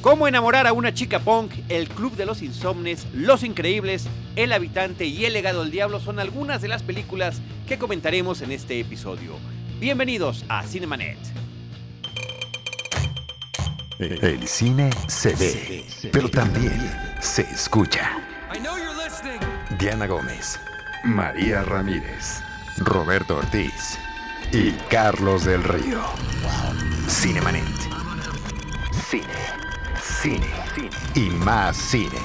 Cómo enamorar a una chica punk, El Club de los Insomnes, Los Increíbles, El Habitante y El Legado del Diablo son algunas de las películas que comentaremos en este episodio. Bienvenidos a Cinemanet. El cine se ve, pero también se escucha. Diana Gómez, María Ramírez, Roberto Ortiz y Carlos del Río. Cinemanet. Cine, cine, y más cine.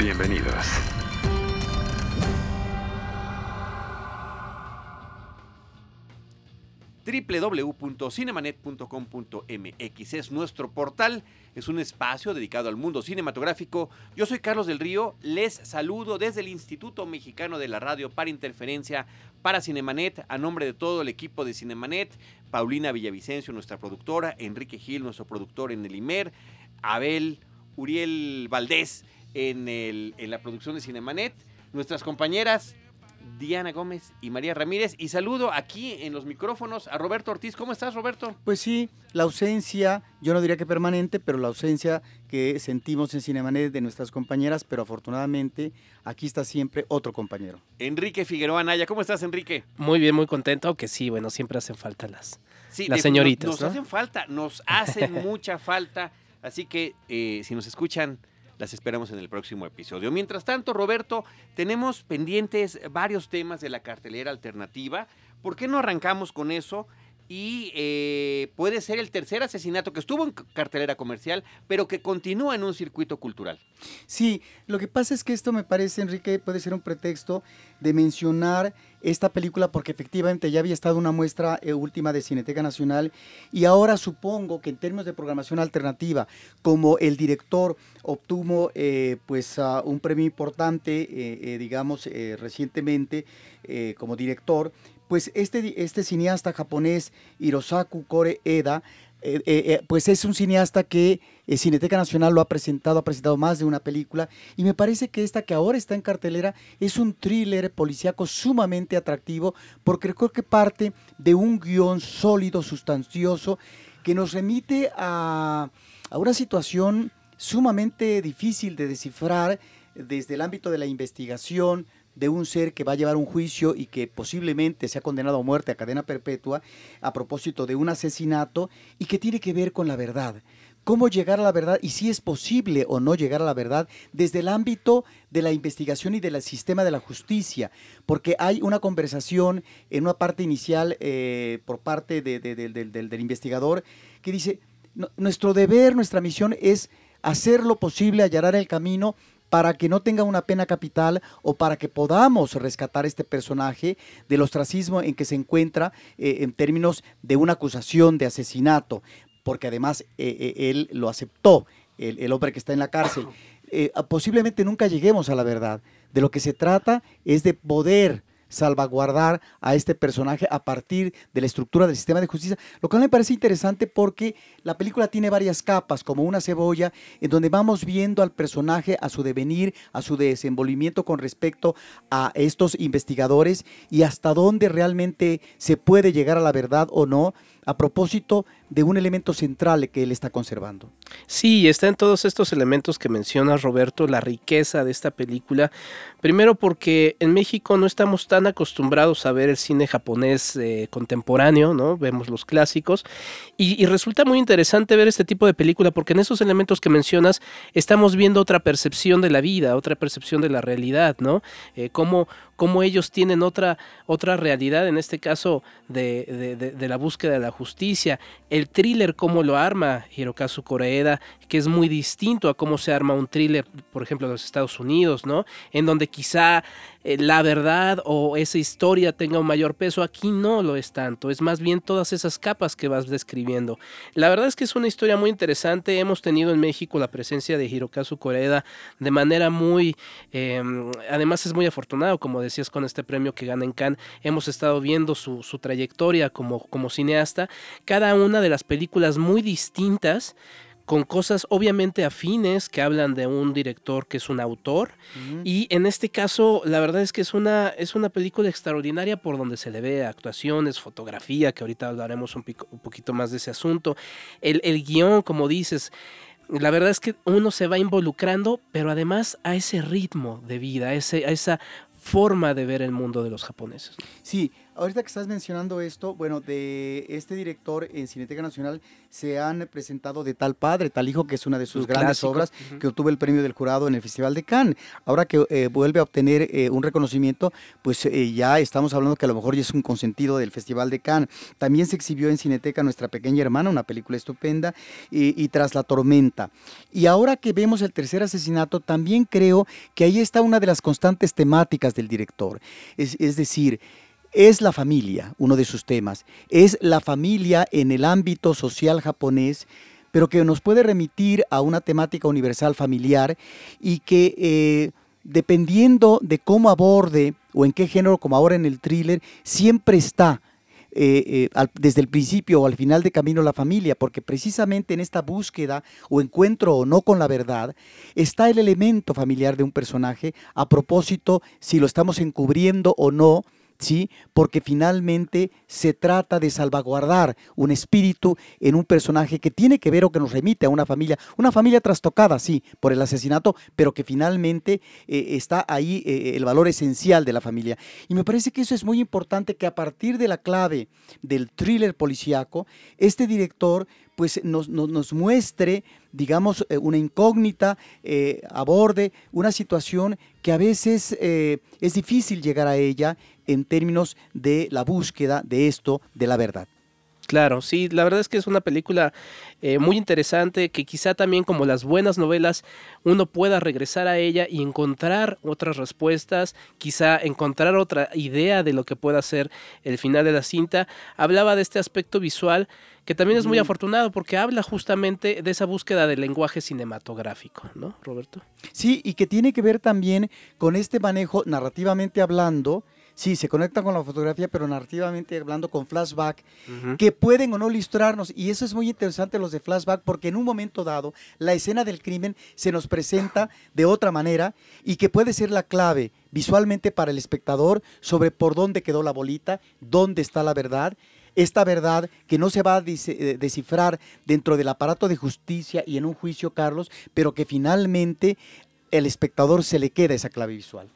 Bienvenidos. www.cinemanet.com.mx es nuestro portal, es un espacio dedicado al mundo cinematográfico. Yo soy Carlos del Río, les saludo desde el Instituto Mexicano de la Radio para Interferencia para Cinemanet, a nombre de todo el equipo de Cinemanet, Paulina Villavicencio, nuestra productora, Enrique Gil, nuestro productor en el IMER, Abel, Uriel Valdés en, el, en la producción de Cinemanet, nuestras compañeras Diana Gómez y María Ramírez. Y saludo aquí en los micrófonos a Roberto Ortiz. ¿Cómo estás, Roberto? Pues sí, la ausencia, yo no diría que permanente, pero la ausencia que sentimos en Cinemanet de nuestras compañeras, pero afortunadamente aquí está siempre otro compañero. Enrique Figueroa Naya. ¿Cómo estás, Enrique? Muy bien, muy contento, aunque sí, bueno, siempre hacen falta las, las señoritas. Nos, hacen falta, nos hacen mucha falta. Así que eh, si nos escuchan las esperamos en el próximo episodio. Mientras tanto, Roberto, tenemos pendientes varios temas de la cartelera alternativa. ¿Por qué no arrancamos con eso? Y eh, puede ser el tercer asesinato que estuvo en cartelera comercial, pero que continúa en un circuito cultural. Sí, lo que pasa es que esto me parece, Enrique, puede ser un pretexto de mencionar esta película porque efectivamente ya había estado una muestra eh, última de Cineteca Nacional y ahora supongo que en términos de programación alternativa, como el director obtuvo eh, pues uh, un premio importante, digamos, recientemente como director, pues este, este cineasta japonés, Hirosaku Kore Eda, eh, eh, eh, pues es un cineasta que Cineteca Nacional lo ha presentado, ha presentado más de una película, y me parece que esta que ahora está en cartelera es un thriller policíaco sumamente atractivo, porque creo que parte de un guion sólido, sustancioso, que nos remite a, a una situación sumamente difícil de descifrar desde el ámbito de la investigación, de un ser que va a llevar un juicio y que posiblemente se ha condenado a muerte a cadena perpetua a propósito de un asesinato y que tiene que ver con la verdad. ¿Cómo llegar a la verdad y si es posible o no llegar a la verdad desde el ámbito de la investigación y del sistema de la justicia? Porque hay una conversación en una parte inicial eh, por parte del, investigador que dice, nuestro deber, nuestra misión es hacer lo posible, allanar el camino para que no tenga una pena capital o para que podamos rescatar este personaje del ostracismo en que se encuentra eh, en términos de una acusación de asesinato, porque además eh, eh, él lo aceptó, el, hombre que está en la cárcel. posiblemente nunca lleguemos a la verdad. De lo que se trata es de poder salvaguardar a este personaje a partir de la estructura del sistema de justicia, lo cual me parece interesante porque la película tiene varias capas, como una cebolla, en donde vamos viendo al personaje, a su devenir, a su desenvolvimiento con respecto a estos investigadores y hasta dónde realmente se puede llegar a la verdad o no. A propósito de un elemento central que él está conservando. Sí, está en todos estos elementos que mencionas, Roberto, la riqueza de esta película. Primero porque en México no estamos tan acostumbrados a ver el cine japonés eh, contemporáneo, ¿no? Vemos los clásicos. Y, resulta muy interesante ver este tipo de película porque en esos elementos que mencionas estamos viendo otra percepción de la vida, otra percepción de la realidad, ¿no? Eh, cómo, cómo ellos tienen otra, otra realidad, en este caso de, de, la búsqueda de la justicia, el thriller, cómo lo arma Hirokazu Koreeda, que es muy distinto a cómo se arma un thriller, por ejemplo, en los Estados Unidos, ¿no? En donde quizá eh, la verdad o esa historia tenga un mayor peso, aquí no lo es tanto, es más bien todas esas capas que vas describiendo. La verdad es que es una historia muy interesante, hemos tenido en México la presencia de Hirokazu Koreeda de manera muy, em, además es muy afortunado, como decías, con este premio que gana en Cannes, hemos estado viendo su, su trayectoria como, como cineasta, cada una de las películas muy distintas, con cosas obviamente afines que hablan de un director que es un autor. Y en este caso, la verdad es que es una, es una película extraordinaria por donde se le ve actuaciones, fotografía, que ahorita hablaremos un, un poquito más de ese asunto. El, el guion, como dices, la verdad es que uno se va involucrando, pero además a ese ritmo de vida, a, ese, a esa forma de ver el mundo de los japoneses. Sí, ahorita que estás mencionando esto, bueno, de este director en Cineteca Nacional se han presentado de tal padre, tal hijo, que es una de sus grandes obras, que obtuvo el premio del jurado en el Festival de Cannes. Ahora que eh, vuelve a obtener eh, un reconocimiento, pues eh, ya estamos hablando que a lo mejor ya es un consentido del Festival de Cannes. También se exhibió en Cineteca Nuestra Pequeña Hermana, una película estupenda, y, Tras la Tormenta. Y ahora que vemos el tercer asesinato, también creo que ahí está una de las constantes temáticas del director. Es, es decir, es la familia, uno de sus temas. Es la familia en el ámbito social japonés, pero que nos puede remitir a una temática universal familiar y que eh, dependiendo de cómo aborde o en qué género, como ahora en el thriller, siempre está. Eh, eh, desde el principio o al final de camino la familia, porque precisamente en esta búsqueda o encuentro o no con la verdad está el elemento familiar de un personaje a propósito si lo estamos encubriendo o no ¿sí? Porque finalmente se trata de salvaguardar un espíritu en un personaje que tiene que ver o que nos remite a una familia, una familia trastocada, sí, por el asesinato, pero que finalmente eh, está ahí eh, el valor esencial de la familia. Y me parece que eso es muy importante que a partir de la clave del thriller policíaco, este director pues nos, nos, muestre, digamos, eh, una incógnita, eh, aborde una situación que a veces eh, es difícil llegar a ella en términos de la búsqueda de esto, de la verdad. Claro, sí, la verdad es que es una película muy interesante que quizá también como las buenas novelas uno pueda regresar a ella y encontrar otras respuestas, quizá encontrar otra idea de lo que pueda ser el final de la cinta. Hablaba de este aspecto visual que también es muy afortunado porque habla justamente de esa búsqueda del lenguaje cinematográfico, ¿no, Roberto? Sí, y que tiene que ver también con este manejo narrativamente hablando, sí, se conecta con la fotografía, pero narrativamente hablando con flashback, que pueden o no ilustrarnos. Y eso es muy interesante los de flashback, porque en un momento dado, la escena del crimen se nos presenta de otra manera y que puede ser la clave visualmente para el espectador sobre por dónde quedó la bolita, dónde está la verdad esta verdad que no se va a eh, descifrar dentro del aparato de justicia y en un juicio, Carlos, pero que finalmente el espectador se le queda esa clave visual.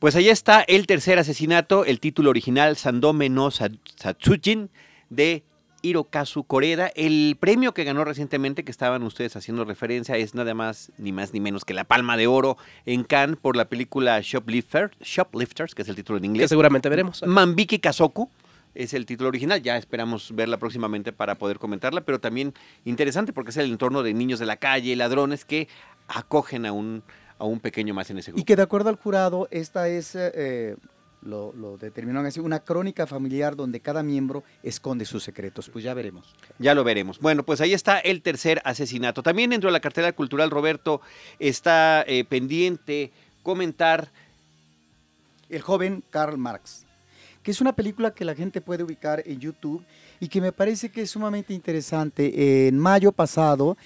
Pues ahí está el tercer asesinato, el título original Sandome no Satsujin de Hirokazu Koreda. El premio que ganó recientemente, que estaban ustedes haciendo referencia, es nada más ni más ni menos que la Palma de Oro en Cannes por la película Shoplifter, Shoplifters, que es el título en inglés. Que seguramente veremos. Mambiki Kazoku es el título original. Ya esperamos verla próximamente para poder comentarla, pero también interesante porque es el entorno de niños de la calle, ladrones que acogen a un, a un pequeño más en ese grupo. Y que de acuerdo al jurado, esta es, eh, lo, lo determinaron así, una crónica familiar donde cada miembro esconde sus secretos. Pues ya veremos. Ya lo veremos. Bueno, pues ahí está el tercer asesinato. También dentro de la cartera cultural, Roberto, está eh, pendiente comentar... El joven Karl Marx que es una película que la gente puede ubicar en YouTube y que me parece que es sumamente interesante. En mayo pasado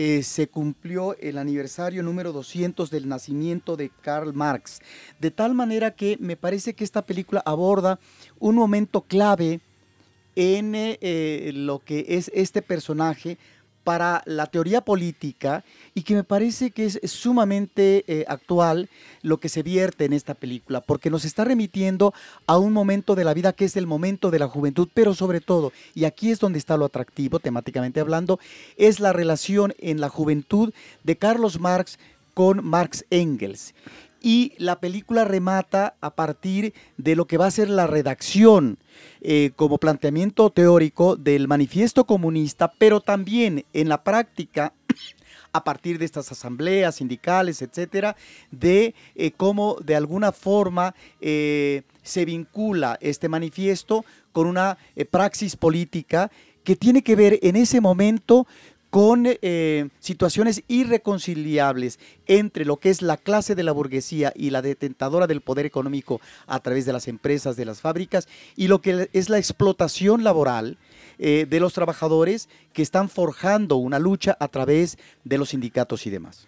eh, se cumplió el aniversario número 200 del nacimiento de Karl Marx, de tal manera que me parece que esta película aborda un momento clave en eh, lo que es este personaje para la teoría política y que me parece que es sumamente eh, actual lo que se vierte en esta película, porque nos está remitiendo a un momento de la vida que es el momento de la juventud, pero sobre todo, y aquí es donde está lo atractivo temáticamente hablando, es la relación en la juventud de Carlos Marx con Marx Engels y la película remata a partir de lo que va a ser la redacción eh, como planteamiento teórico del manifiesto comunista, pero también en la práctica a partir de estas asambleas sindicales, etcétera, de eh, cómo de alguna forma eh, se vincula este manifiesto con una praxis política que tiene que ver en ese momento con eh, situaciones irreconciliables entre lo que es la clase de la burguesía y la detentadora del poder económico a través de las empresas, de las fábricas, y lo que es la explotación laboral eh, de los trabajadores que están forjando una lucha a través de los sindicatos y demás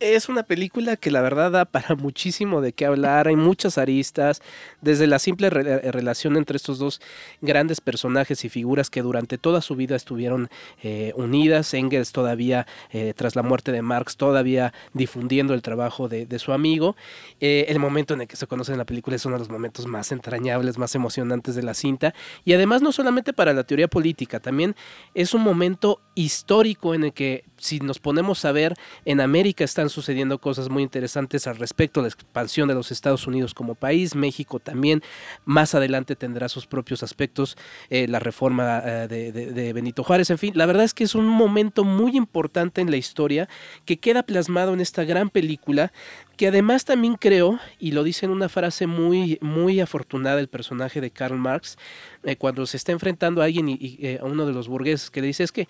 es una película que la verdad da para muchísimo de qué hablar, hay muchas aristas, desde la simple eh, relación entre estos dos grandes personajes y figuras que durante toda su vida estuvieron eh, unidas, Engels todavía eh, tras la muerte de Marx, todavía difundiendo el trabajo de, su amigo, el momento en el que se conoce en la película es uno de los momentos más entrañables, más emocionantes de la cinta, y además no solamente para la teoría política, también es un momento histórico en el que si nos ponemos a ver, en América están sucediendo cosas muy interesantes al respecto, la expansión de los Estados Unidos como país, México también, más adelante tendrá sus propios aspectos, eh, la reforma eh, de, Benito Juárez, en fin, la verdad es que es un momento muy importante en la historia que queda plasmado en esta gran película que además también creo, y lo dice en una frase muy, muy afortunada el personaje de Karl Marx, eh, cuando se está enfrentando a alguien y, a uno de los burgueses que le dice es que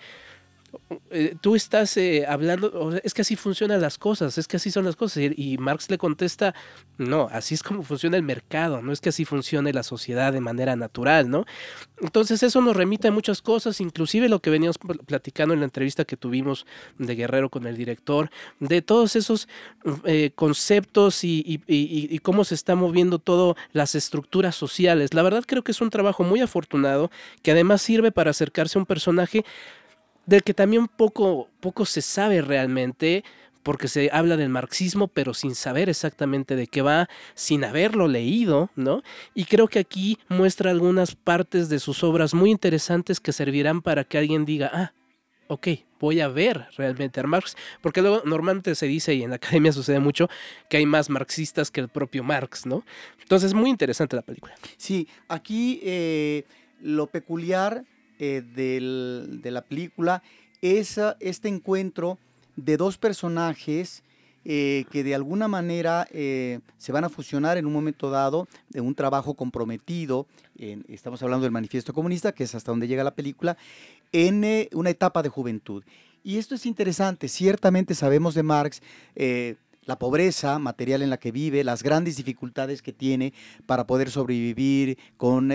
eh, tú estás eh, hablando, es que así funcionan las cosas, es que así son las cosas. Y, Marx le contesta, no, así es como funciona el mercado, no es que así funcione la sociedad de manera natural, ¿no? Entonces eso nos remite a muchas cosas, inclusive lo que veníamos platicando en la entrevista que tuvimos de Guerrero con el director, de todos esos eh, conceptos y, y cómo se está moviendo todo las estructuras sociales. La verdad creo que es un trabajo muy afortunado que además sirve para acercarse a un personaje del que también poco, poco se sabe realmente, porque se habla del marxismo, pero sin saber exactamente de qué va, sin haberlo leído, ¿no? Y creo que aquí muestra algunas partes de sus obras muy interesantes que servirán para que alguien diga, ah, ok, voy a ver realmente a Marx, porque luego normalmente se dice, y en la academia sucede mucho, que hay más marxistas que el propio Marx, ¿no? Entonces, muy interesante la película. Sí, aquí eh, lo peculiar eh, de la película es este encuentro de dos personajes eh, que de alguna manera eh, se van a fusionar en un momento dado de un trabajo comprometido, estamos hablando del manifiesto comunista, que es hasta donde llega la película, en una etapa de juventud. Y esto es interesante, ciertamente sabemos de Marx la pobreza material en la que vive, las grandes dificultades que tiene para poder sobrevivir con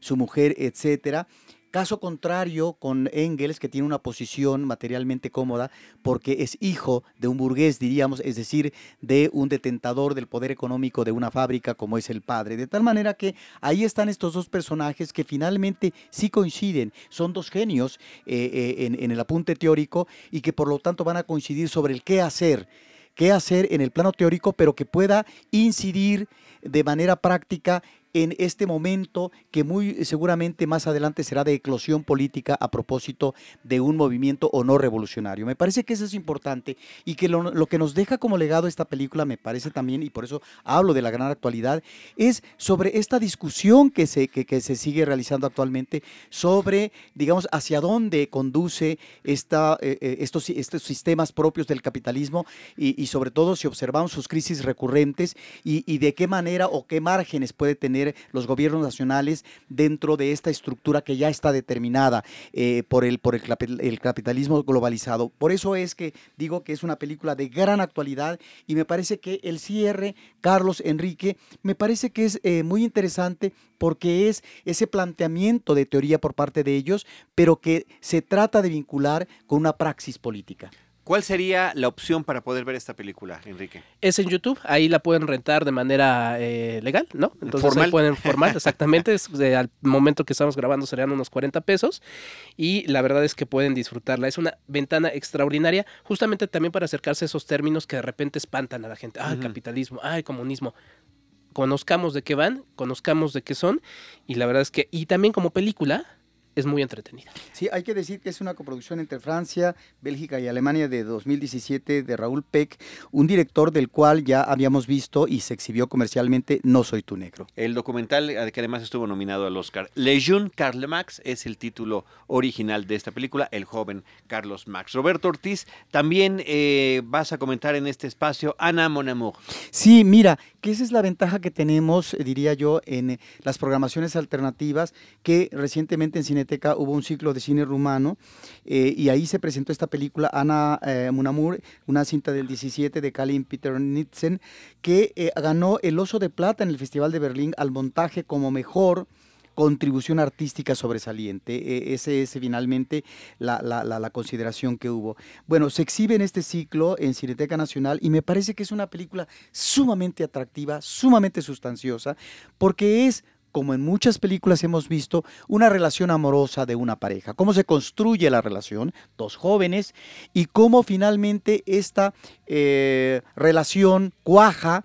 su mujer, etcétera. Caso contrario con Engels, que tiene una posición materialmente cómoda porque es hijo de un burgués, diríamos, es decir, de un detentador del poder económico de una fábrica como es el padre. De tal manera que ahí están estos dos personajes que finalmente sí coinciden, son dos genios eh, eh, en, en el apunte teórico y que por lo tanto van a coincidir sobre el qué hacer qué hacer en el plano teórico, pero que pueda incidir de manera práctica en este momento que muy seguramente más adelante será de eclosión política a propósito de un movimiento o no revolucionario. Me parece que eso es importante y que lo, que nos deja como legado esta película, me parece también, y por eso hablo de la gran actualidad, es sobre esta discusión que se, que, se sigue realizando actualmente sobre, digamos, hacia dónde conduce esta, eh, eh, estos, estos sistemas propios del capitalismo y, sobre todo si observamos sus crisis recurrentes y, y de qué manera o qué márgenes puede tener los gobiernos nacionales dentro de esta estructura que ya está determinada eh, por, el, por el, capitalismo globalizado. Por eso es que digo que es una película de gran actualidad y me parece que el cierre, Carlos Enrique, me parece que es eh, muy interesante porque es ese planteamiento de teoría por parte de ellos, pero que se trata de vincular con una praxis política. ¿Cuál sería la opción para poder ver esta película, Enrique? Es en YouTube, ahí la pueden rentar de manera eh, legal, ¿no? Entonces formal. pueden formar, exactamente. al momento que estamos grabando serían unos 40 pesos y la verdad es que pueden disfrutarla. Es una ventana extraordinaria, justamente también para acercarse a esos términos que de repente espantan a la gente. Ay, capitalismo, ay, comunismo conozcamos de qué van, conozcamos de qué son, y la verdad es que, y también como película, es muy entretenida. Sí, hay que decir que es una coproducción entre Francia, Bélgica y Alemania de 2017 de Raúl Peck, un director del cual ya habíamos visto y se exhibió comercialmente No Soy Tu Negro. El documental eh, que además estuvo nominado al Oscar. Le Jeune Carl Max es el título original de esta película, El joven Carlos Max. Roberto Ortiz, también eh, vas a comentar en este espacio Ana Mon Amour. Sí, mira, que esa es la ventaja que tenemos, eh, diría yo, en las programaciones alternativas que recientemente en Cine hubo un ciclo de cine rumano eh, y ahí se presentó esta película Ana eh, Munamur, una cinta del 17 de Kalin Peter Nitzen, que eh, ganó el Oso de Plata en el Festival de Berlín al montaje como mejor contribución artística sobresaliente. E, ese es finalmente la, consideración que hubo. Bueno, se exhibe en este ciclo en Cineteca Nacional y me parece que es una película sumamente atractiva, sumamente sustanciosa, porque es como en muchas películas hemos visto, una relación amorosa de una pareja, cómo se construye la relación, dos jóvenes, y cómo finalmente esta eh, relación cuaja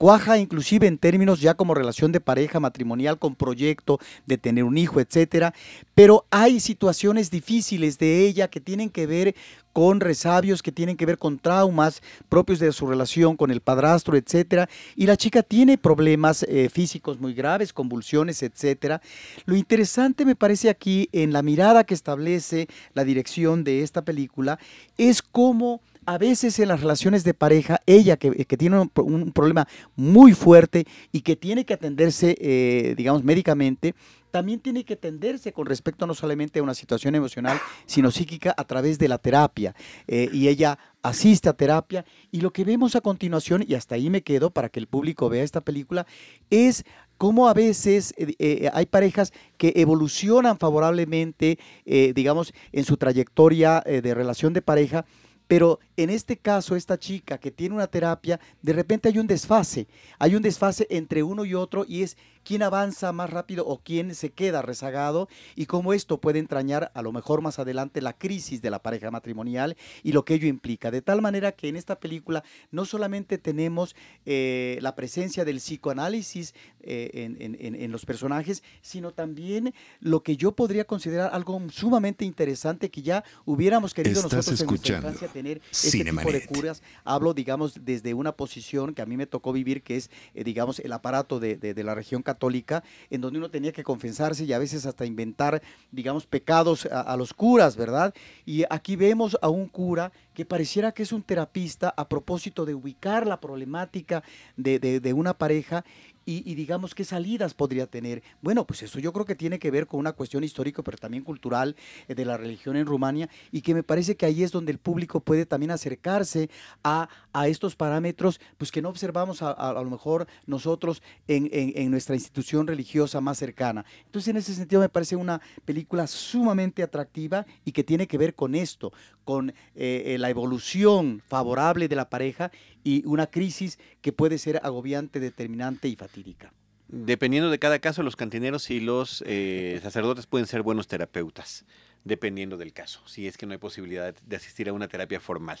cuaja inclusive en términos ya como relación de pareja matrimonial con proyecto de tener un hijo, etcétera, pero hay situaciones difíciles de ella que tienen que ver con resabios que tienen que ver con traumas propios de su relación con el padrastro, etcétera, y la chica tiene problemas eh, físicos muy graves, convulsiones, etcétera. Lo interesante me parece aquí en la mirada que establece la dirección de esta película es cómo a veces en las relaciones de pareja, ella que, tiene un, problema muy fuerte y que tiene que atenderse, eh, digamos, médicamente, también tiene que atenderse con respecto no solamente a una situación emocional, sino psíquica a través de la terapia. Eh, y ella asiste a terapia. Y lo que vemos a continuación, y hasta ahí me quedo para que el público vea esta película, es cómo a veces eh, hay parejas que evolucionan favorablemente, digamos, en su trayectoria de relación de pareja pero en este caso, esta chica que tiene una terapia, de repente hay un desfase, hay un desfase entre uno y otro y es quién avanza más rápido o quién se queda rezagado y cómo esto puede entrañar a lo mejor más adelante la crisis de la pareja matrimonial y lo que ello implica. De tal manera que en esta película no solamente tenemos eh, la presencia del psicoanálisis eh, en, los personajes, sino también lo que yo podría considerar algo sumamente interesante que ya hubiéramos querido nosotros en nuestra infancia tener este tipo de curas. Hablo, digamos, desde una posición que a mí me tocó vivir, que es, eh, digamos, el aparato de, de la región católica, en donde uno tenía que confesarse y a veces hasta inventar, digamos, pecados a, los curas, ¿verdad? Y aquí vemos a un cura que pareciera que es un terapista a propósito de ubicar la problemática de, de una pareja y, digamos qué salidas podría tener. Bueno, pues eso yo creo que tiene que ver con una cuestión histórica, pero también cultural eh, de la religión en Rumania y que me parece que ahí es donde el público puede también acercarse a, a estos parámetros, pues que no observamos a, lo mejor nosotros en, en, nuestra institución religiosa más cercana. Entonces, en ese sentido me parece una película sumamente atractiva y que tiene que ver con esto, con eh, eh, la evolución favorable de la pareja y una crisis que puede ser agobiante, determinante y fatídica. Dependiendo de cada caso, los cantineros y los eh, sacerdotes pueden ser buenos terapeutas, dependiendo del caso, si es que no hay posibilidad de asistir a una terapia formal.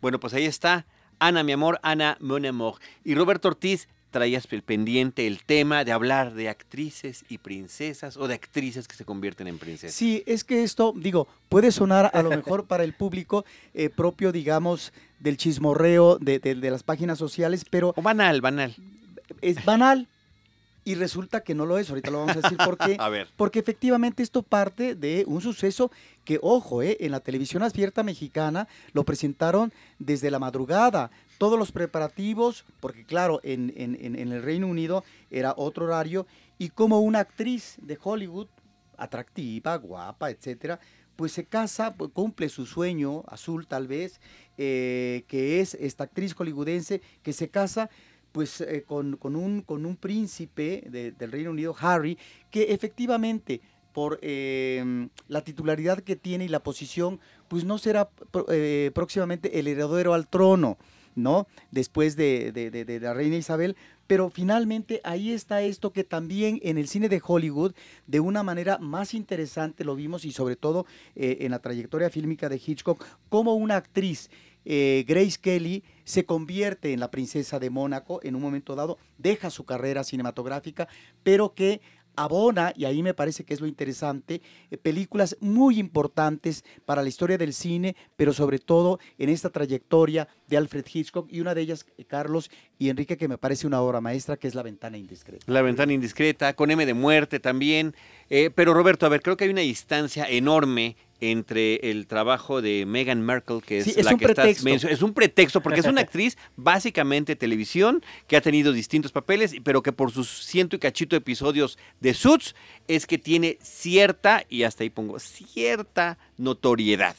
Bueno, pues ahí está Ana, mi amor, Ana, mon. Y Roberto Ortiz, traías pendiente el tema de hablar de actrices y princesas o de actrices que se convierten en princesas. Sí, es que esto, digo, puede sonar a lo mejor para el público eh, propio, digamos, del chismorreo de, las páginas sociales, pero... O banal, banal. Es banal, y resulta que no lo es. Ahorita lo vamos a decir por qué. a ver. Porque efectivamente esto parte de un suceso que, ojo, eh, en la televisión abierta mexicana lo presentaron desde la madrugada todos los preparativos, porque claro, en, el Reino Unido era otro horario, y como una actriz de Hollywood, atractiva, guapa, etcétera, pues se casa, pues, cumple su sueño azul tal vez, eh, que es esta actriz hollywoodense que se casa pues eh, con, un, con un príncipe del Reino Unido, Harry, que efectivamente por em, la titularidad que tiene y la posición, pues no será eh, próximamente el heredero al trono. ¿No? Después de, la reina Isabel, pero finalmente ahí está esto que también en el cine de Hollywood, de una manera más interesante lo vimos y sobre todo eh, en la trayectoria fílmica de Hitchcock, como una actriz, eh, Grace Kelly, se convierte en la princesa de Mónaco en un momento dado, deja su carrera cinematográfica, pero que abona, y ahí me parece que es lo interesante, eh, películas muy importantes para la historia del cine, pero sobre todo en esta trayectoria de Alfred Hitchcock, y una de ellas, eh, Carlos y Enrique, que me parece una obra maestra, que es La Ventana Indiscreta. La Ventana Indiscreta, con M de muerte también. Eh, pero Roberto, a ver, creo que hay una distancia enorme entre el trabajo de Meghan Markle, que es la que estás mencionando. Es un pretexto, porque es una actriz básicamente televisión, que ha tenido distintos papeles, pero que por sus ciento y cachito episodios de Suits, es que tiene cierta, y hasta ahí pongo, cierta notoriedad.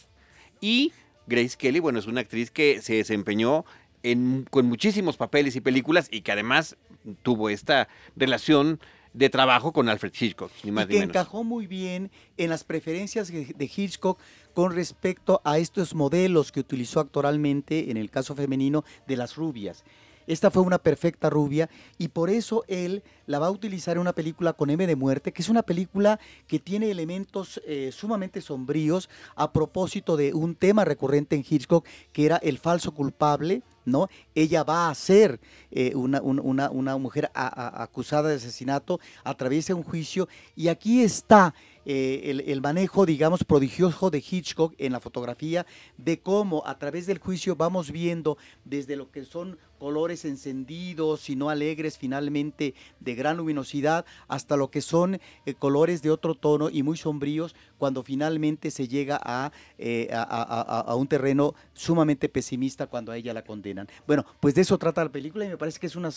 Y Grace Kelly, bueno, es una actriz que se desempeñó en, con muchísimos papeles y películas y que además tuvo esta relación de trabajo con Alfred Hitchcock, ni más y que encajó muy bien en las preferencias de Hitchcock con respecto a estos modelos que utilizó actualmente, en el caso femenino, de las rubias. Esta fue una perfecta rubia y por eso él la va a utilizar en una película con M de muerte, que es una película que tiene elementos eh, sumamente sombríos a propósito de un tema recurrente en Hitchcock, que era el falso culpable, ¿no? Ella va a ser eh, una, una, mujer acusada de asesinato, atraviesa un juicio y aquí está eh, el, manejo, digamos, prodigioso de Hitchcock en la fotografía, de cómo a través del juicio vamos viendo desde lo que son colores encendidos y no alegres finalmente de gran luminosidad, hasta lo que son eh, colores de otro tono y muy sombríos cuando finalmente se llega eh, a, a, un terreno sumamente pesimista cuando a ella la condenan. Bueno, pues de eso trata la película y me parece que es una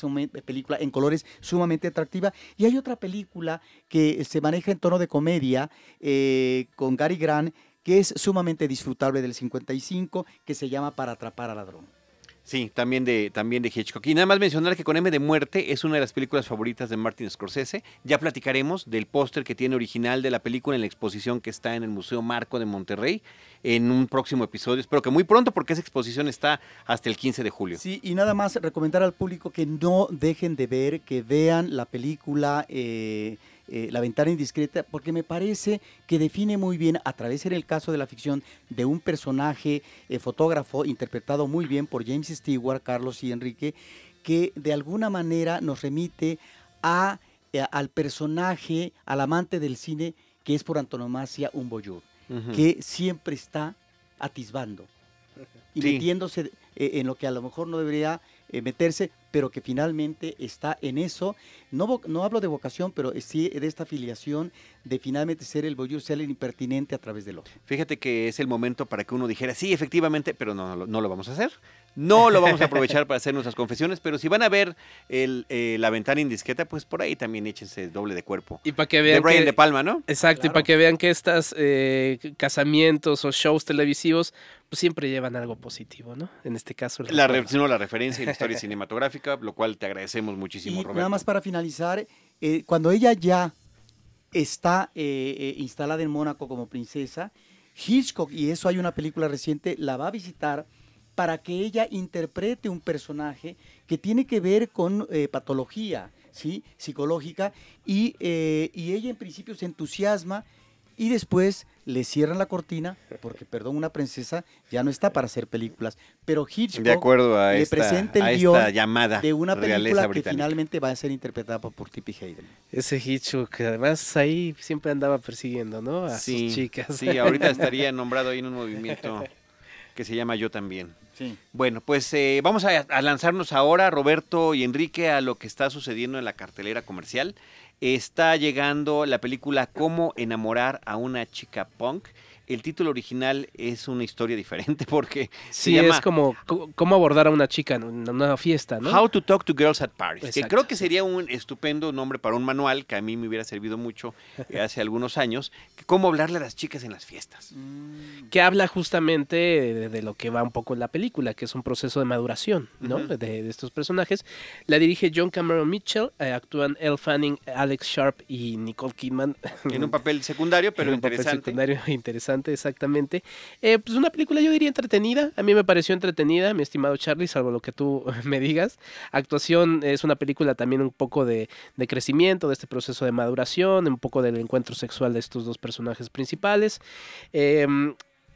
película en colores sumamente atractiva. Y hay otra película que se maneja en tono de comedia eh, con Gary Grant que es sumamente disfrutable del 55, que se llama Para atrapar al ladrón. Sí, también de, también de Hitchcock. Y nada más mencionar que con M de Muerte es una de las películas favoritas de Martin Scorsese. Ya platicaremos del póster que tiene original de la película en la exposición que está en el Museo Marco de Monterrey en un próximo episodio. Espero que muy pronto porque esa exposición está hasta el 15 de julio. Sí, y nada más recomendar al público que no dejen de ver, que vean la película. Eh, eh, la ventana indiscreta, porque me parece que define muy bien, a través en el caso de la ficción, de un personaje eh, fotógrafo interpretado muy bien por James Stewart, Carlos y Enrique, que de alguna manera nos remite a, eh, al personaje, al amante del cine, que es por antonomasia un boyur, que siempre está atisbando y metiéndose en lo que a lo mejor no debería meterse, pero que finalmente está en eso. No, no hablo de vocación, pero sí de esta afiliación de finalmente ser el voyeur, ser el impertinente a través del otro. Fíjate que es el momento para que uno dijera, sí, efectivamente, pero no, no, lo vamos a hacer. No lo vamos a aprovechar para hacer nuestras confesiones, pero si van a ver el, eh, la ventana indiscreta, pues por ahí también échense doble de cuerpo. Y para que vean. De Brian De Palma, ¿no? Exacto, y para que vean que estos eh, casamientos o shows televisivos pues siempre llevan algo positivo, ¿no? En este caso. La, la referencia y la historia cinematográfica, lo cual te agradecemos muchísimo, y Nada más para finalizar, eh, cuando ella ya está eh, eh, instalada en Mónaco como princesa, Hitchcock, y eso hay una película reciente, la va a visitar para que ella interprete un personaje que tiene que ver con patología ¿sí? psicológica y, y ella en principio se entusiasma y después le cierran la cortina porque, perdón, una princesa ya no está para hacer películas. Pero Hitchcock de acuerdo a le presenta el guion llamada de una película que finalmente va a ser interpretada por Tippi Hayden. Ese Hitchcock, que además ahí siempre andaba persiguiendo, ¿no? A sus chicas. Sí, ahorita estaría nombrado ahí en un movimiento que se llama Yo también. Bueno, pues eh, vamos a, a lanzarnos ahora, Roberto y Enrique, a lo que está sucediendo en la cartelera comercial. Está llegando la película Cómo enamorar a una chica punk el título original es una historia diferente porque sí, es como cómo abordar a una chica en una fiesta, ¿no? How to Talk to Girls at Paris, que creo que sería un estupendo nombre para un manual que a mí me hubiera servido mucho eh, hace algunos años, cómo hablarle a las chicas en las fiestas. Mm. Que habla justamente de, lo que va un poco en la película, que es un proceso de maduración, ¿no? de, estos personajes. La dirige John Cameron Mitchell, eh, actúan Elle Fanning, Alex Sharp y Nicole Kidman. En un papel secundario, pero en interesante. Un papel secundario interesante exactamente. Eh, pues una película yo diría entretenida, a mí me pareció entretenida, mi estimado Charlie, salvo lo que tú me digas. Actuación es una película también un poco de, de crecimiento, de este proceso de maduración, un poco del encuentro sexual de estos dos personajes principales. Eh,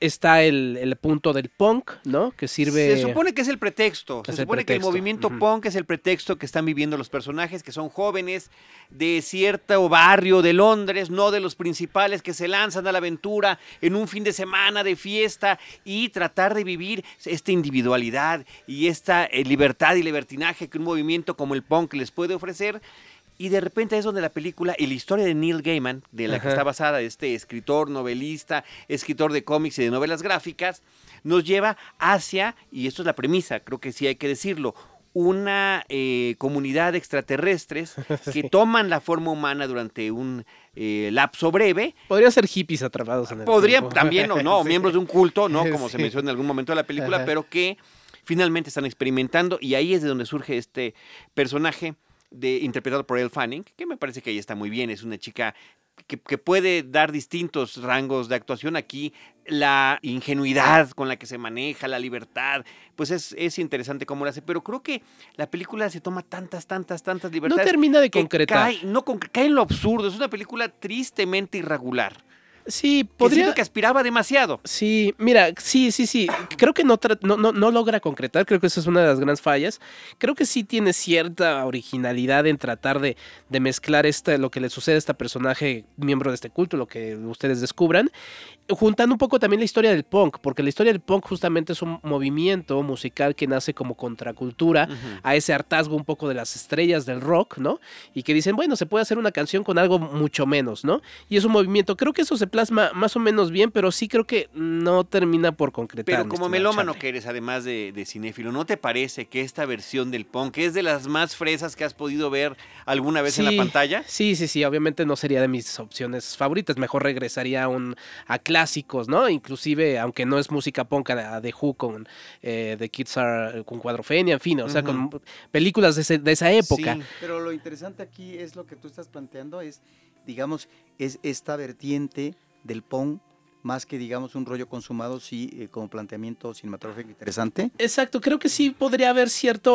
está el, punto del punk, ¿no? Que sirve... Se supone que es el pretexto. Se supone que el movimiento punk es el pretexto que están viviendo los personajes, que son jóvenes de cierto barrio de Londres, no de los principales, que se lanzan a la aventura en un fin de semana de fiesta y tratar de vivir esta individualidad y esta eh, libertad y libertinaje que un movimiento como el punk les puede ofrecer. Y de repente es donde la película y la historia de Neil Gaiman, de la que está basada, este escritor, novelista, escritor de cómics y de novelas gráficas, nos lleva hacia, y esto es la premisa, creo que sí hay que decirlo, una eh, comunidad de extraterrestres que toman la forma humana durante un eh, lapso breve. Podría ser hippies atrapados en el Podrían también, o no, miembros de un culto, ¿no? Como se menciona en algún momento de la película, pero que finalmente están experimentando y ahí es de donde surge este personaje de, interpretado por Elle Fanning, que me parece que ahí está muy bien, es una chica que, que, puede dar distintos rangos de actuación aquí, la ingenuidad con la que se maneja, la libertad, pues es, es interesante cómo lo hace, pero creo que la película se toma tantas, tantas, tantas libertades. No termina de concretar. Cae, no, cae en lo absurdo, es una película tristemente irregular. Sí, podría. Que, que aspiraba demasiado. Sí, mira, sí, sí, sí. Creo que no, no, no, no, logra concretar. Creo que esa es una de las grandes fallas. Creo que sí tiene cierta originalidad en tratar de, de mezclar esta, lo que le sucede a este personaje, miembro de este culto, lo que ustedes descubran. Juntando un poco también la historia del punk, porque la historia del punk justamente es un movimiento musical que nace como contracultura uh -huh. a ese hartazgo un poco de las estrellas del rock, ¿no? Y que dicen, bueno, se puede hacer una canción con algo mucho menos, ¿no? Y es un movimiento. Creo que eso se plasma más o menos bien, pero sí creo que no termina por concretar. Pero como melómano que eres, además de, de, cinéfilo, ¿no te parece que esta versión del punk es de las más fresas que has podido ver alguna vez sí, en la pantalla? Sí, sí, sí, obviamente no sería de mis opciones favoritas, mejor regresaría a, un, a clásicos, ¿no? Inclusive, aunque no es música punk, a The Who con eh, The Kids Are, con Cuadrofenia, en fin, o sea, uh -huh. con películas de, ese, de esa época. Sí. Pero lo interesante aquí es lo que tú estás planteando, es, digamos, es esta vertiente del punk más que digamos un rollo consumado, sí, eh, como planteamiento cinematográfico interesante. Exacto, creo que sí podría haber cierta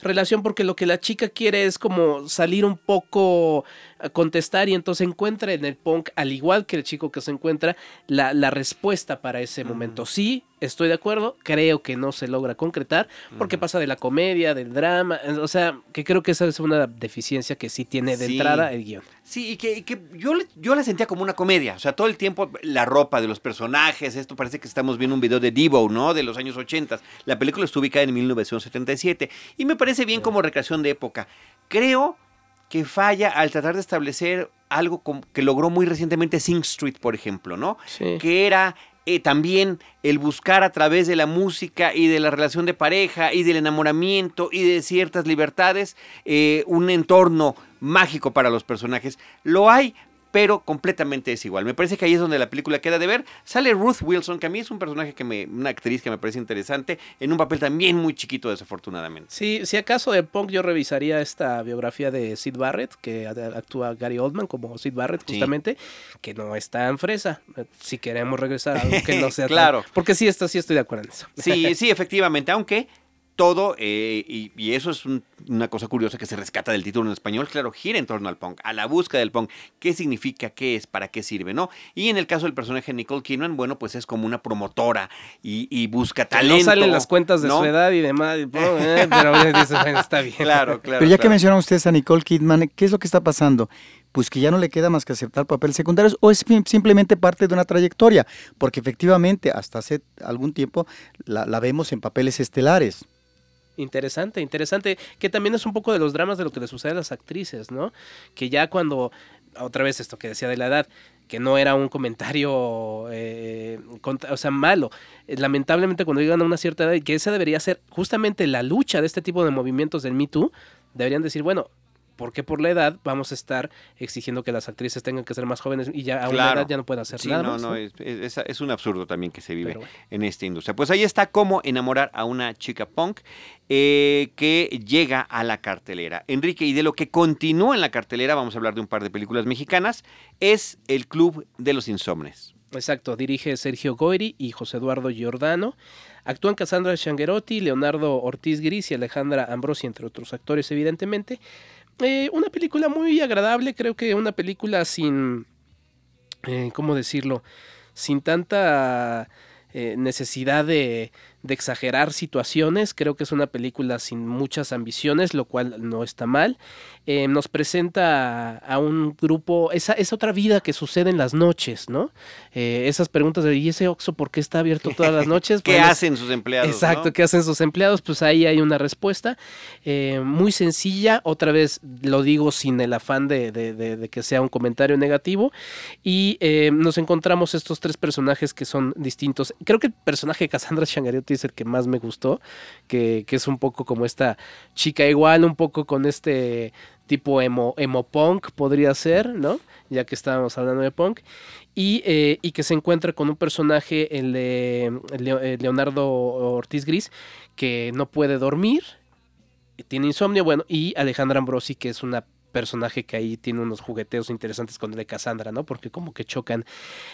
relación porque lo que la chica quiere es como salir un poco a contestar y entonces encuentra en el punk, al igual que el chico que se encuentra, la, la respuesta para ese uh -huh. momento. Sí, estoy de acuerdo, creo que no se logra concretar porque uh -huh. pasa de la comedia, del drama, o sea, que creo que esa es una deficiencia que sí tiene de sí. entrada el guion. Sí, y que, y que yo, yo, la sentía como una comedia, o sea, todo el tiempo la ropa de los personajes, esto parece que estamos viendo un video de Devo, ¿no? De los años 80. La película estuvo ubicada en 1977 y me parece bien como recreación de época. Creo que falla al tratar de establecer algo que logró muy recientemente Sing Street, por ejemplo, ¿no? Sí. Que era eh, también el buscar a través de la música y de la relación de pareja y del enamoramiento y de ciertas libertades eh, un entorno mágico para los personajes. Lo hay, pero completamente desigual. Me parece que ahí es donde la película queda de ver. Sale Ruth Wilson, que a mí es un personaje que me, una actriz que me parece interesante, en un papel también muy chiquito, desafortunadamente. Sí, si acaso de punk yo revisaría esta biografía de Sid Barrett, que actúa Gary Oldman como Sid Barrett, justamente, sí. que no es tan fresa. Si queremos regresar a algo que no sea claro. Tan, porque sí, esto sí estoy de acuerdo en eso. Sí, sí, efectivamente, aunque todo, eh, y, y, eso es un, una cosa curiosa que se rescata del título en español, claro, gira en torno al punk, a la búsqueda del punk, qué significa, qué es, para qué sirve, ¿no? Y en el caso del personaje Nicole Kidman, bueno, pues es como una promotora y, y busca talento. No salen las cuentas de ¿no? su edad y demás, y, eh, pero bueno, está bien. Claro, claro. Pero ya claro. que mencionan ustedes a Nicole Kidman, ¿qué es lo que está pasando? pues que ya no le queda más que aceptar papeles secundarios o es simplemente parte de una trayectoria, porque efectivamente hasta hace algún tiempo la, la vemos en papeles estelares. Interesante, interesante, que también es un poco de los dramas de lo que le sucede a las actrices, ¿no? Que ya cuando, otra vez esto que decía de la edad, que no era un comentario, eh, o sea, malo. Lamentablemente cuando llegan a una cierta edad, y que esa debería ser justamente la lucha de este tipo de movimientos del Me Too, deberían decir, bueno, porque por la edad vamos a estar exigiendo que las actrices tengan que ser más jóvenes y ya a una edad ya no pueden hacer sí, nada no, más. No, no, es, es, es, un absurdo también que se vive bueno. en esta industria. Pues ahí está cómo enamorar a una chica punk eh, que llega a la cartelera. Enrique, y de lo que continúa en la cartelera, vamos a hablar de un par de películas mexicanas, es El Club de los Insomnes. Exacto, dirige Sergio Goyri y José Eduardo Giordano. Actúan Cassandra Changuerotti, Leonardo Ortiz Gris y Alejandra Ambrosi, entre otros actores, evidentemente. Eh, una película muy agradable, creo que una película sin, eh, ¿cómo decirlo? Sin tanta eh, necesidad de, de, exagerar situaciones, creo que es una película sin muchas ambiciones, lo cual no está mal. Eh, nos presenta a, a, un grupo, esa, esa otra vida que sucede en las noches, ¿no? Eh, esas preguntas de, ¿y ese Oxxo por qué está abierto todas las noches? ¿Qué bueno, hacen sus empleados? Exacto, ¿no? ¿qué hacen sus empleados? Pues ahí hay una respuesta eh, muy sencilla, otra vez lo digo sin el afán de, de, de, de que sea un comentario negativo, y eh, nos encontramos estos tres personajes que son distintos. Creo que el personaje de Cassandra Changariotti es el que más me gustó, que, que es un poco como esta chica igual, un poco con este tipo emo, emo punk podría ser, ¿no? Ya que estábamos hablando de punk. Y, eh, y que se encuentra con un personaje, el de Leonardo Ortiz Gris, que no puede dormir tiene insomnio, bueno, y Alejandra Ambrosi, que es una personaje que ahí tiene unos jugueteos interesantes con el de Cassandra, ¿no? Porque como que chocan.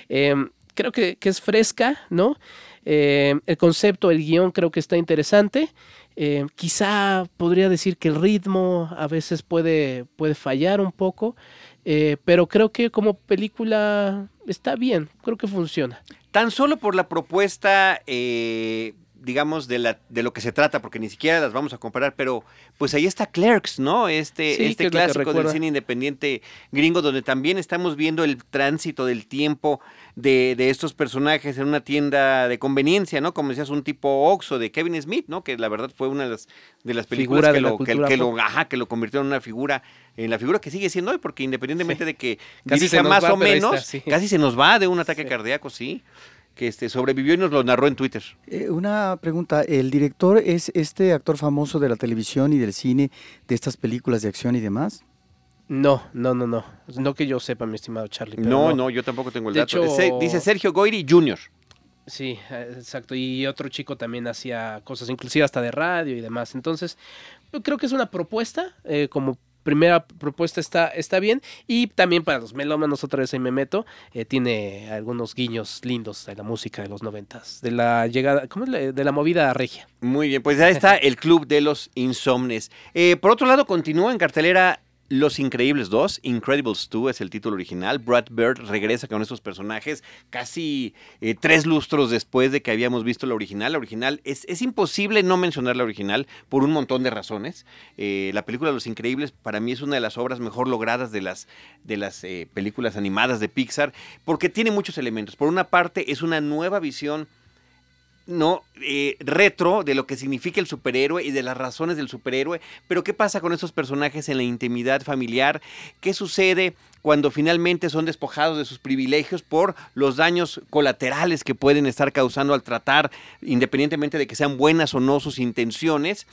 Em, creo que, es fresca, ¿no? Em, el concepto, el guion creo que está interesante. Em, quizá podría decir que el ritmo a veces puede, puede fallar un poco, eh, pero creo que como película está bien, creo que funciona. Tan solo por la propuesta eh, digamos, de, la, de lo que se trata, porque ni siquiera las vamos a comparar, pero pues ahí está Clerks, ¿no? Este, este clásico del cine independiente gringo, donde también estamos viendo el tránsito del tiempo de, de, estos personajes en una tienda de conveniencia, ¿no? Como decías, un tipo Oxo de Kevin Smith, ¿no? Que la verdad fue una de las, de las películas que, lo, que, lo, ajá, que lo convirtió en una figura, en la figura que sigue siendo hoy, porque independientemente de que casi se más o menos, casi se nos va de un ataque cardíaco, sí que este, sobrevivió y nos lo narró en Twitter. Eh, una pregunta, ¿el director es este actor famoso de la televisión y del cine de estas películas de acción y demás? No, no, no, no. No que yo sepa, mi estimado Charlie. no, no, yo tampoco tengo el dato. dice Sergio Goyri Jr. Sí, exacto. Y otro chico también hacía cosas, inclusive hasta de radio y demás. Entonces, creo que es una propuesta, eh, como primera propuesta está, está bien. Y también para los melómanos, otra vez ahí me meto, eh, tiene algunos guiños lindos de la música de los noventas, de la llegada, ¿cómo es? De la movida regia. Muy bien, pues ya está el Club de los Insomnes. Eh, por otro lado, continúa en cartelera los Increíbles 2, Incredibles 2 es el título original. Brad Bird regresa con estos personajes casi eh, tres lustros después de que habíamos visto la original. La original es, es imposible no mencionar la original por un montón de razones. Eh, la película Los Increíbles para mí es una de las obras mejor logradas de las, de las eh, películas animadas de Pixar porque tiene muchos elementos. Por una parte es una nueva visión no eh, retro de lo que significa el superhéroe y de las razones del superhéroe. Pero ¿qué pasa con esos personajes en la intimidad familiar? ¿Qué sucede cuando finalmente son despojados de sus privilegios por los daños colaterales que pueden estar causando al tratar, independientemente de que sean buenas o no sus intenciones,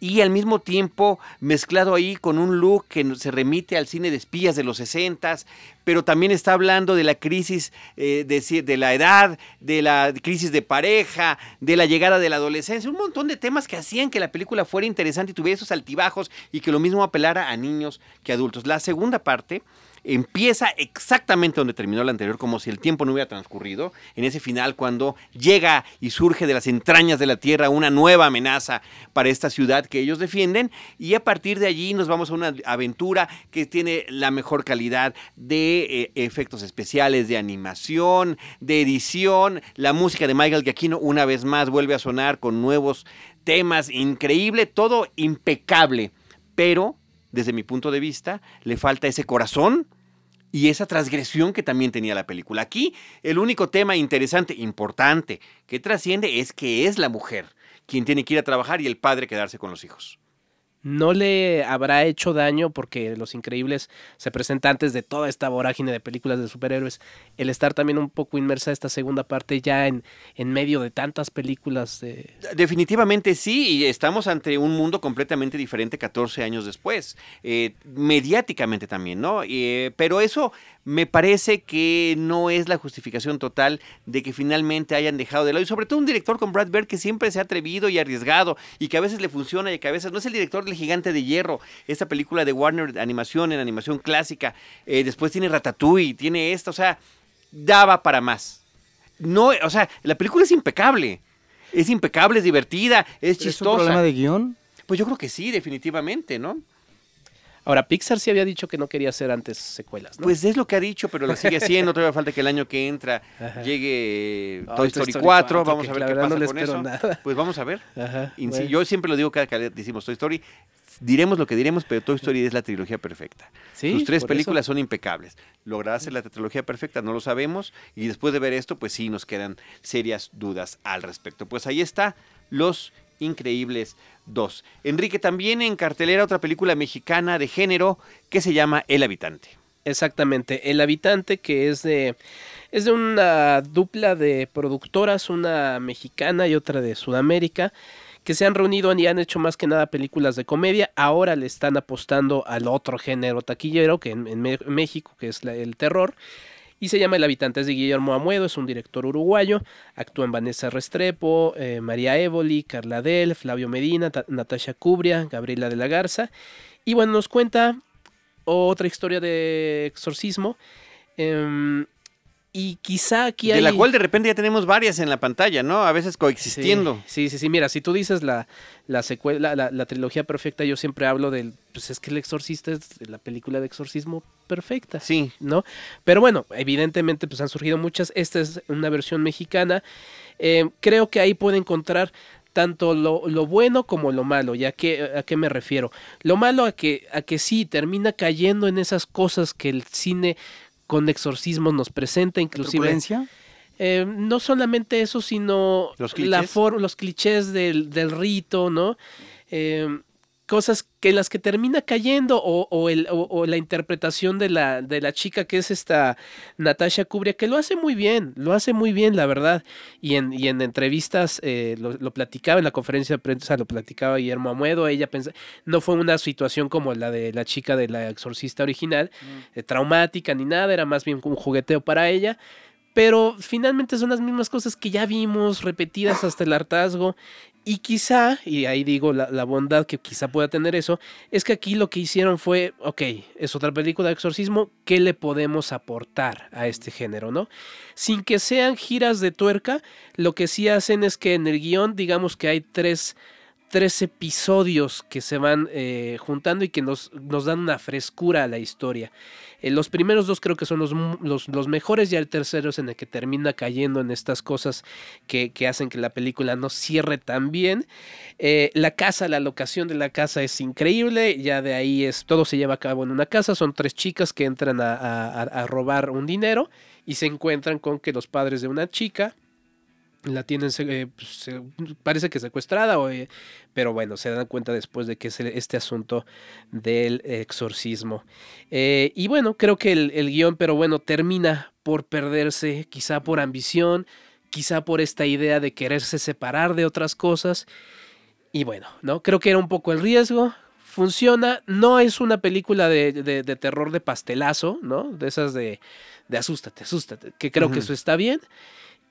y al mismo tiempo mezclado ahí con un look que se remite al cine de espías de los 60, pero también está hablando de la crisis eh, de, de la edad, de la crisis de pareja, de la llegada de la adolescencia, un montón de temas que hacían que la película fuera interesante y tuviera esos altibajos y que lo mismo apelara a niños que adultos. La segunda parte empieza exactamente donde terminó la anterior, como si el tiempo no hubiera transcurrido, en ese final cuando llega y surge de las entrañas de la Tierra una nueva amenaza para esta ciudad que ellos defienden, y a partir de allí nos vamos a una aventura que tiene la mejor calidad de eh, efectos especiales, de animación, de edición, la música de Michael Giacchino una vez más vuelve a sonar con nuevos temas, increíble, todo impecable, pero desde mi punto de vista, le falta ese corazón y esa transgresión que también tenía la película. Aquí el único tema interesante, importante, que trasciende es que es la mujer quien tiene que ir a trabajar y el padre quedarse con los hijos no le habrá hecho daño porque Los Increíbles se presenta antes de toda esta vorágine de películas de superhéroes. El estar también un poco inmersa esta segunda parte ya en, en medio de tantas películas. De... Definitivamente sí, y estamos ante un mundo completamente diferente 14 años después. Eh, mediáticamente también, ¿no? Eh, pero eso me parece que no es la justificación total de que finalmente hayan dejado de lado. Y sobre todo un director con Brad Bird que siempre se ha atrevido y arriesgado y que a veces le funciona y que a veces no es el director del Gigante de Hierro, esta película de Warner de animación en animación clásica. Eh, después tiene Ratatouille, tiene esta, o sea, daba para más. No, o sea, la película es impecable. Es impecable, es divertida, es chistosa. ¿Es un problema de guion? Pues yo creo que sí, definitivamente, ¿no? Ahora, Pixar sí había dicho que no quería hacer antes secuelas, ¿no? Pues es lo que ha dicho, pero lo sigue haciendo. Todavía falta que el año que entra llegue Toy, Story, 4. Vamos a ver qué pasa con eso. Pues vamos a ver. Yo siempre lo digo cada que decimos Toy Story. Diremos lo que diremos, pero Toy Story es la trilogía perfecta. Sus tres películas son impecables. ¿Logrará ser la trilogía perfecta? No lo sabemos. Y después de ver esto, pues sí nos quedan serias dudas al respecto. Pues ahí está Los Increíbles 2. Enrique, también en cartelera otra película mexicana de género que se llama El Habitante. Exactamente, El Habitante, que es de, es de una dupla de productoras, una mexicana y otra de Sudamérica, que se han reunido y han hecho más que nada películas de comedia. Ahora le están apostando al otro género taquillero, que en, México, que es el terror. Y se llama El habitante es de Guillermo Amuedo, es un director uruguayo, actúan Vanessa Restrepo, eh, María Évoli, Carla Del, Flavio Medina, Natasha Cubria, Gabriela de la Garza, y bueno, nos cuenta otra historia de exorcismo. Em, y quizá aquí hay... De la cual de repente ya tenemos varias en la pantalla, ¿no? A veces coexistiendo. Sí, sí, sí. Mira, si tú dices la, la secuela, la, trilogía perfecta, yo siempre hablo del... Pues es que El Exorcista es la película de exorcismo perfecta. Sí. ¿No? Pero bueno, evidentemente pues han surgido muchas. Esta es una versión mexicana. Eh, creo que ahí puede encontrar tanto lo, lo, bueno como lo malo. ¿Y a qué, a qué me refiero? Lo malo a que, a que sí termina cayendo en esas cosas que el cine con exorcismo nos presenta, inclusive. Eh, no solamente eso, sino los clichés, los clichés del, del rito, ¿no? Eh, cosas que en las que termina cayendo o, el, o, la interpretación de la, de la chica que es esta Natasha Cubria, que lo hace muy bien, lo hace muy bien, la verdad. Y en, y en entrevistas eh, lo, platicaba, en la conferencia de prensa lo platicaba Guillermo Amuedo, ella pensaba, no fue una situación como la de la chica de la exorcista original, mm. eh, traumática ni nada, era más bien un jugueteo para ella. Pero finalmente son las mismas cosas que ya vimos repetidas hasta el hartazgo y quizá, y ahí digo la, bondad que quizá pueda tener eso, es que aquí lo que hicieron fue, ok, es otra película de exorcismo, ¿qué le podemos aportar a este género, no? Sin que sean giras de tuerca, lo que sí hacen es que en el guion, digamos que hay tres, tres episodios que se van eh, juntando y que nos, nos dan una frescura a la historia. Eh, los primeros dos creo que son los, los, mejores, ya el tercero es en el que termina cayendo en estas cosas que, hacen que la película no cierre tan bien. Eh, la casa, la locación de la casa es increíble, ya de ahí es, todo se lleva a cabo en una casa, son tres chicas que entran a robar un dinero y se encuentran con que los padres de una chica la tienen, eh, pues, parece que secuestrada, eh, pero bueno, se dan cuenta después de que es este asunto del exorcismo. Eh, y bueno, creo que el, el, guion, pero bueno, termina por perderse, quizá por ambición, quizá por esta idea de quererse separar de otras cosas. Y bueno, ¿no? Creo que era un poco el riesgo. Funciona, no es una película de, de, terror de pastelazo, ¿no? De esas de, de asústate, asústate, que creo que eso está bien.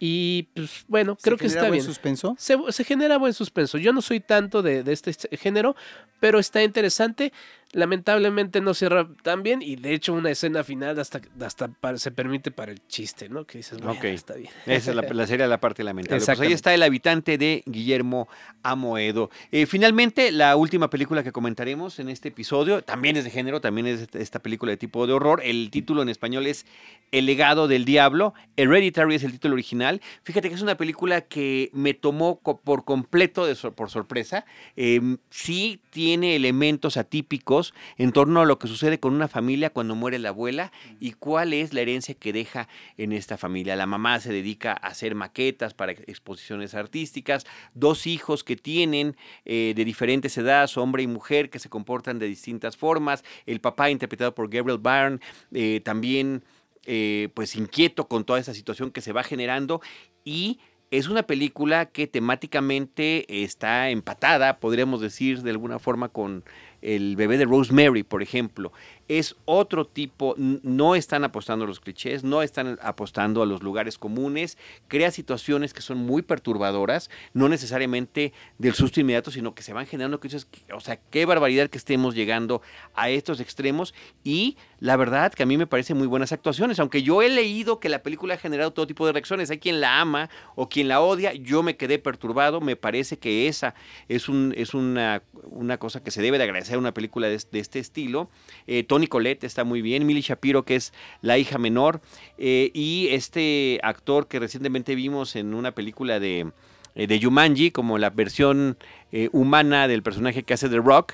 Y pues bueno, creo que está buen suspenso? Se, se, genera buen suspenso. Yo no soy tanto de, de, este género, pero está interesante lamentablemente no cierra tan bien y de hecho una escena final hasta, hasta se permite para el chiste, ¿no? Que dices, bueno, está bien. Esa es la, la serie la parte lamentable. Pues ahí está El habitante de Guillermo Amoedo. Eh, finalmente, la última película que comentaremos en este episodio, también es de género, también es esta película de tipo de horror. El título en español es El legado del diablo. Hereditary es el título original. Fíjate que es una película que me tomó por completo de por sorpresa. Em, sí tiene elementos atípicos en torno a lo que sucede con una familia cuando muere la abuela y cuál es la herencia que deja en esta familia. La mamá se dedica a hacer maquetas para exposiciones artísticas, dos hijos que tienen eh, de diferentes edades, hombre y mujer, que se comportan de distintas formas, el papá interpretado por Gabriel Byrne, eh, también eh, pues inquieto con toda esa situación que se va generando y es una película que temáticamente está empatada, podríamos decir de alguna forma, con el bebé de Rosemary, por ejemplo, es otro tipo, no están apostando a los clichés, no están apostando a los lugares comunes, crea situaciones que son muy perturbadoras, no necesariamente del susto inmediato, sino que se van generando crisis, o sea, qué barbaridad que estemos llegando a estos extremos. Y la verdad que a mí me parecen muy buenas actuaciones, aunque yo he leído que la película ha generado todo tipo de reacciones, hay quien la ama o quien la odia, yo me quedé perturbado, me parece que esa es, un, es una, una cosa que se debe de agradecer a una película de, este estilo. Eh, Tony Colette está muy bien, Millie Shapiro, que es la hija menor, eh, y este actor que recientemente vimos en una película de, eh, de Jumanji, como la versión eh, humana del personaje que hace The Rock,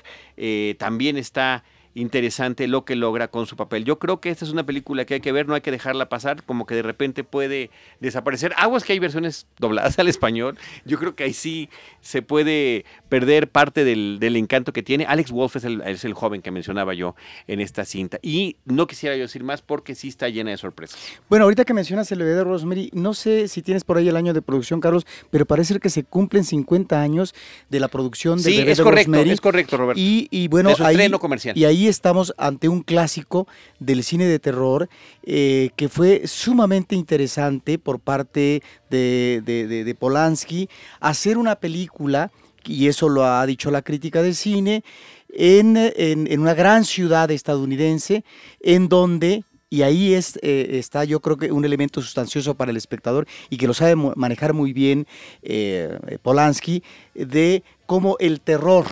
también está interesante lo que logra con su papel. Yo creo que esta es una película que hay que ver, no hay que dejarla pasar, como que de repente puede desaparecer. Aguas que hay versiones dobladas al español. Yo creo que ahí sí se puede perder parte del, encanto que tiene. Alex Wolf es el, es el, joven que mencionaba yo en esta cinta. Y no quisiera yo decir más porque sí está llena de sorpresas. Bueno, ahorita que mencionas el bebé de Rosemary, no sé si tienes por ahí el año de producción, Carlos, pero parece que se cumplen 50 años de la producción del sí, bebé es correcto, Es correcto, Roberto. Y, y bueno, ahí, comercial. Y ahí estamos ante un clásico del cine de terror eh, que fue sumamente interesante por parte de, de Polanski. Hacer una película, y eso lo ha dicho la crítica de cine, en, en, una gran ciudad estadounidense en donde y ahí es, eh, está yo creo que un elemento sustancioso para el espectador y que lo sabe manejar muy bien eh, Polanski, de cómo el terror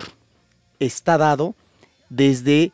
está dado desde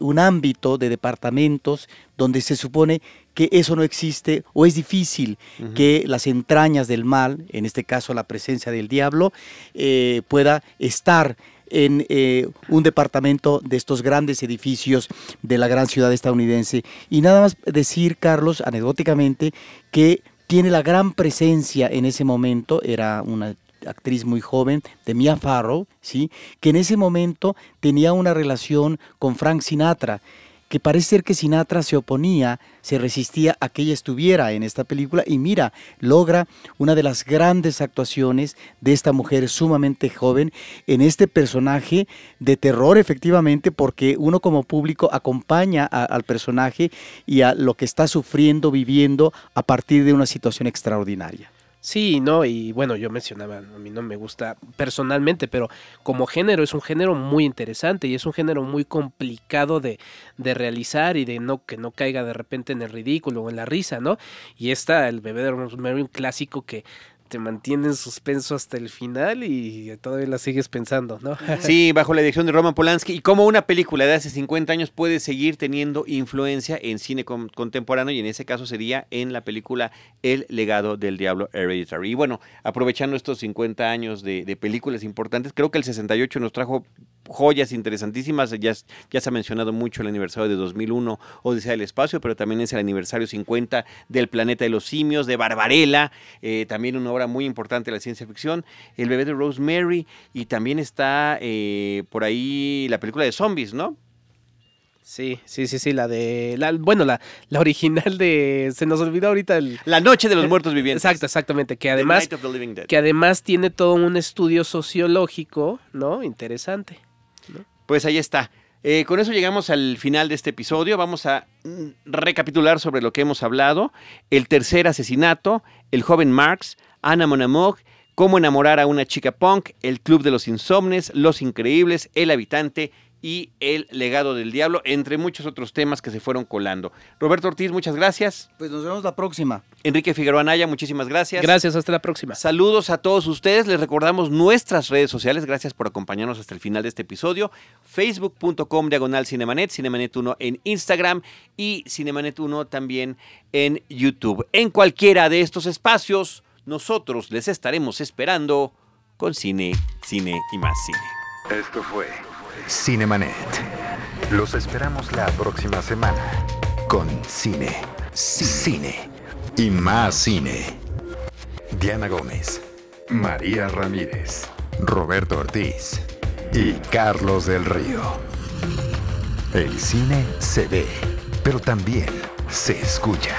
un ámbito de departamentos donde se supone que eso no existe o es difícil que las entrañas del mal, en este caso la presencia del diablo, eh, pueda estar en eh, un departamento de estos grandes edificios de la gran ciudad estadounidense. Y nada más decir, Carlos, anecdóticamente, que tiene la gran presencia en ese momento, era una actriz muy joven, de Mia Farrow, ¿sí? que en ese momento tenía una relación con Frank Sinatra que parece ser que Sinatra se oponía, se resistía a que ella estuviera en esta película y mira, logra una de las grandes actuaciones de esta mujer sumamente joven en este personaje de terror efectivamente porque uno como público acompaña al personaje y a lo que está sufriendo, viviendo a partir de una situación extraordinaria. Sí, no, y bueno, yo mencionaba, a mí no me gusta personalmente, pero como género es un género muy interesante y es un género muy complicado de, de realizar y de no que no caiga de repente en el ridículo o en la risa, ¿no? Y está el bebé de Rosemary, un clásico que te mantiene en suspenso hasta el final y todavía la sigues pensando, ¿no? Sí, bajo la dirección de Roman Polanski. Y como una película de hace 50 años puede seguir teniendo influencia en cine contemporáneo, y en ese caso sería en la película El legado del diablo Hereditary. Y bueno, aprovechando estos 50 años de, de películas importantes, creo que el 68 nos trajo joyas interesantísimas. Ya, ya se ha mencionado mucho el aniversario de 2001, Odisea del Espacio, pero también es el aniversario 50 del Planeta de los Simios, de Barbarella, eh, también una obra muy importante de la ciencia ficción, El bebé de Rosemary, y también está eh, por ahí la película de zombies, ¿no? Sí, sí, sí, sí, la de. La, bueno, la, la original de. Se nos olvidó ahorita el. La Noche de los Muertos Vivientes. Exacto, exactamente. Que además. Que además tiene todo un estudio sociológico, ¿no? Interesante. Pues ahí está. Eh, con eso llegamos al final de este episodio. Vamos a mm, recapitular sobre lo que hemos hablado. El tercer asesinato, el joven Marx, Ana Monamog, cómo enamorar a una chica punk, el club de los insomnes, los increíbles, el habitante y El legado del diablo, entre muchos otros temas que se fueron colando. Roberto Ortiz, muchas gracias. Pues nos vemos la próxima. Enrique Figueroa Anaya, muchísimas gracias. Gracias, hasta la próxima. Saludos a todos ustedes, les recordamos nuestras redes sociales, gracias por acompañarnos hasta el final de este episodio, facebook.com diagonal cinemanet, cinemanet 1 en Instagram y cinemanet 1 también en YouTube. En cualquiera de estos espacios, nosotros les estaremos esperando con cine, cine y más cine. Esto fue Cinemanet. Los esperamos la próxima semana con cine, cine y más cine. Diana Gómez, María Ramírez, Roberto Ortiz y Carlos del Río. El cine se ve, pero también se escucha.